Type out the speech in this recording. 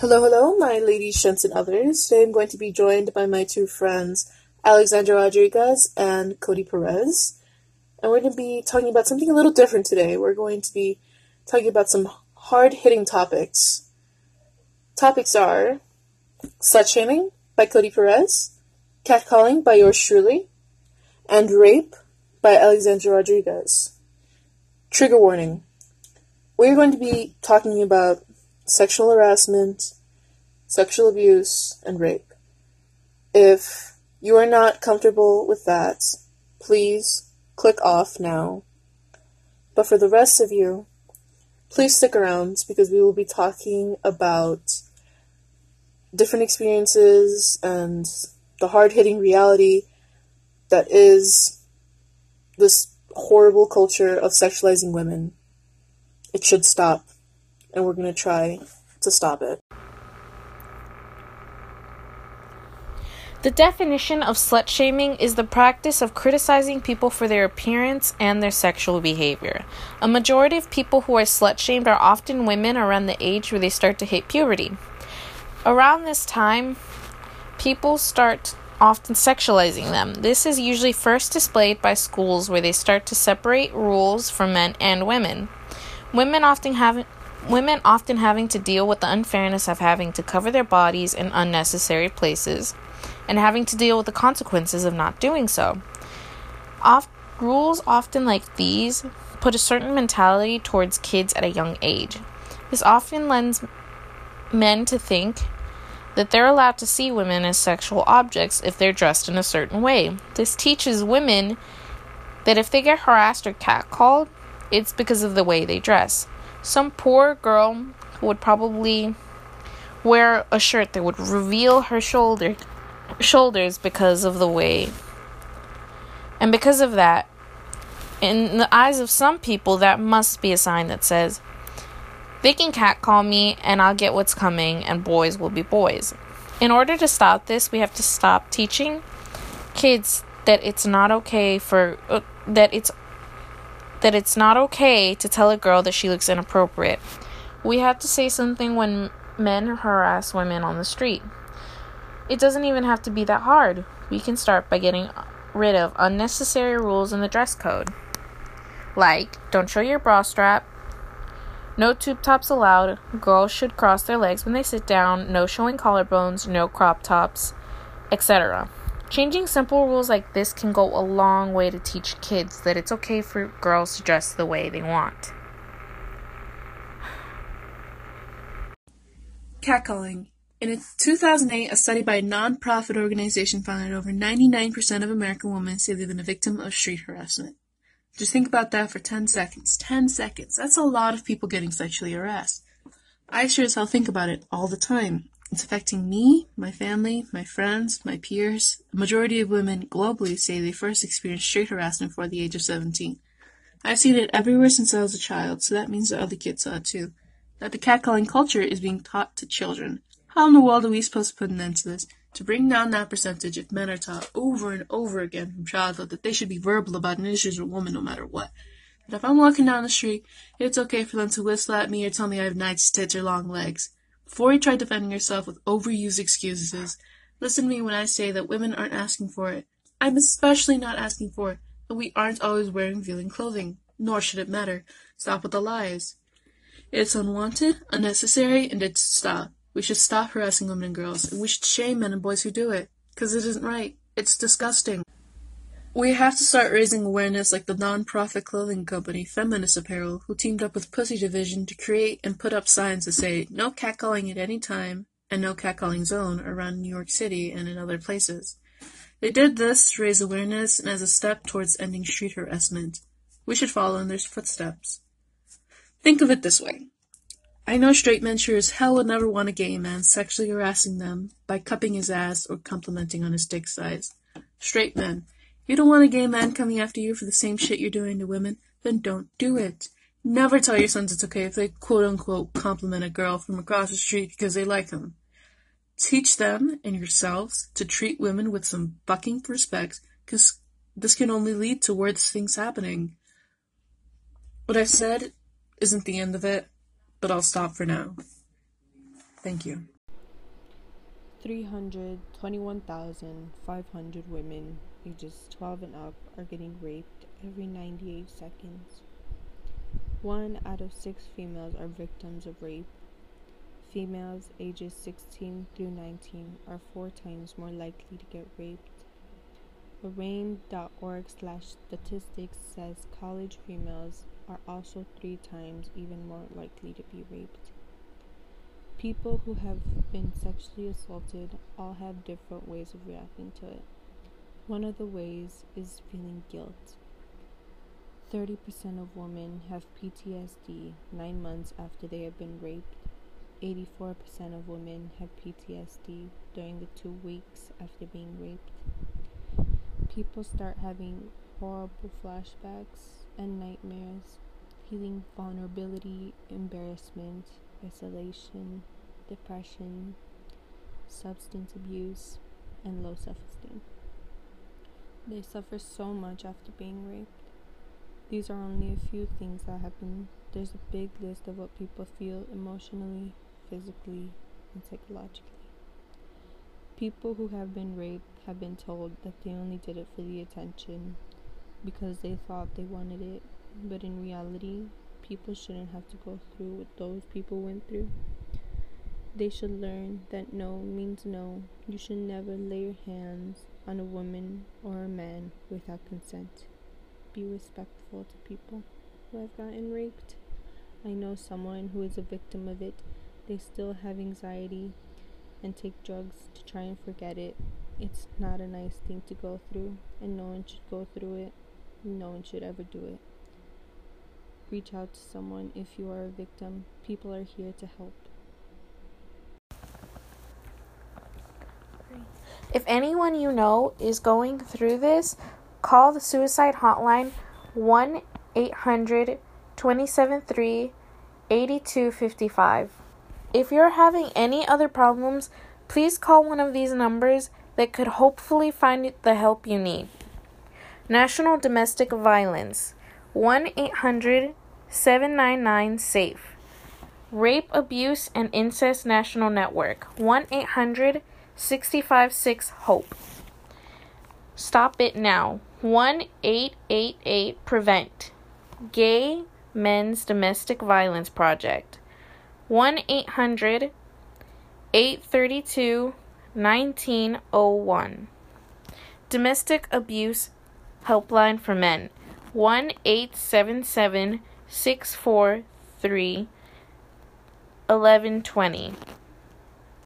Hello, hello, my ladies, gents, and others. Today I'm going to be joined by my two friends, Alexandra Rodriguez and Cody Perez. And we're going to be talking about something a little different today. We're going to be talking about some hard hitting topics. Topics are slut shaming by Cody Perez, catcalling by yours truly, and rape by Alexandra Rodriguez. Trigger warning. We're going to be talking about sexual harassment, sexual abuse, and rape. If you are not comfortable with that, please click off now. But for the rest of you, please stick around because we will be talking about different experiences and the hard hitting reality that is this horrible culture of sexualizing women. It should stop and we're going to try to stop it. The definition of slut shaming is the practice of criticizing people for their appearance and their sexual behavior. A majority of people who are slut shamed are often women around the age where they start to hit puberty. Around this time, people start often sexualizing them. This is usually first displayed by schools where they start to separate rules for men and women. Women often have women often having to deal with the unfairness of having to cover their bodies in unnecessary places and having to deal with the consequences of not doing so. Oft- rules often like these put a certain mentality towards kids at a young age. This often lends men to think that they're allowed to see women as sexual objects if they're dressed in a certain way. This teaches women that if they get harassed or catcalled, it's because of the way they dress. Some poor girl would probably wear a shirt that would reveal her shoulder shoulders because of the way and because of that in the eyes of some people that must be a sign that says they can catcall me and I'll get what's coming and boys will be boys. In order to stop this, we have to stop teaching kids that it's not okay for uh, that it's that it's not okay to tell a girl that she looks inappropriate. We have to say something when men harass women on the street. It doesn't even have to be that hard. We can start by getting rid of unnecessary rules in the dress code. Like, don't show your bra strap, no tube tops allowed, girls should cross their legs when they sit down, no showing collarbones, no crop tops, etc. Changing simple rules like this can go a long way to teach kids that it's okay for girls to dress the way they want. Catcalling. In 2008, a study by a non-profit organization found that over 99% of American women say they've been a victim of street harassment. Just think about that for 10 seconds. 10 seconds. That's a lot of people getting sexually harassed. I sure as hell think about it all the time. It's affecting me, my family, my friends, my peers. A majority of women globally say they first experienced street harassment before the age of 17. I've seen it everywhere since I was a child, so that means that other kids saw it too. That the catcalling culture is being taught to children. How in the world are we supposed to put an end to this? To bring down that percentage if men are taught over and over again from childhood that they should be verbal about an issue with a woman no matter what. That if I'm walking down the street, it's okay for them to whistle at me or tell me I have nice tits or long legs. Before you try defending yourself with overused excuses, listen to me when I say that women aren't asking for it. I'm especially not asking for it, and we aren't always wearing revealing clothing, nor should it matter. Stop with the lies. It's unwanted, unnecessary, and it's stop. We should stop harassing women and girls, and we should shame men and boys who do it, because it isn't right. It's disgusting. We have to start raising awareness like the non-profit clothing company Feminist Apparel, who teamed up with Pussy Division to create and put up signs that say no catcalling at any time and no catcalling zone around New York City and in other places. They did this to raise awareness and as a step towards ending street harassment. We should follow in their footsteps. Think of it this way. I know straight men sure as hell would never want a gay man sexually harassing them by cupping his ass or complimenting on his dick size. Straight men. You don't want a gay man coming after you for the same shit you're doing to women? Then don't do it. Never tell your sons it's okay if they quote unquote compliment a girl from across the street because they like them. Teach them and yourselves to treat women with some fucking respect because this can only lead to worse things happening. What I've said isn't the end of it, but I'll stop for now. Thank you. 321,500 women ages 12 and up are getting raped every 98 seconds. One out of six females are victims of rape. Females ages 16 through 19 are four times more likely to get raped. RAINN.org slash statistics says college females are also three times even more likely to be raped. People who have been sexually assaulted all have different ways of reacting to it. One of the ways is feeling guilt. 30% of women have PTSD nine months after they have been raped. 84% of women have PTSD during the two weeks after being raped. People start having horrible flashbacks and nightmares, feeling vulnerability, embarrassment, isolation, depression, substance abuse, and low self esteem. They suffer so much after being raped. These are only a few things that happen. There's a big list of what people feel emotionally, physically, and psychologically. People who have been raped have been told that they only did it for the attention because they thought they wanted it, but in reality, people shouldn't have to go through what those people went through. They should learn that no means no. You should never lay your hands on a woman or a man without consent. Be respectful to people who have gotten raped. I know someone who is a victim of it. They still have anxiety and take drugs to try and forget it. It's not a nice thing to go through, and no one should go through it. No one should ever do it. Reach out to someone if you are a victim. People are here to help. If anyone you know is going through this, call the suicide hotline 1 800 273 8255. If you're having any other problems, please call one of these numbers that could hopefully find the help you need. National Domestic Violence 1 800 799 SAFE. Rape, Abuse, and Incest National Network 1 800 656 HOPE. Stop it now 1 888 PREVENT. Gay Men's Domestic Violence Project 1 800 832 1901. Domestic Abuse Helpline for Men 1 877 643 1120.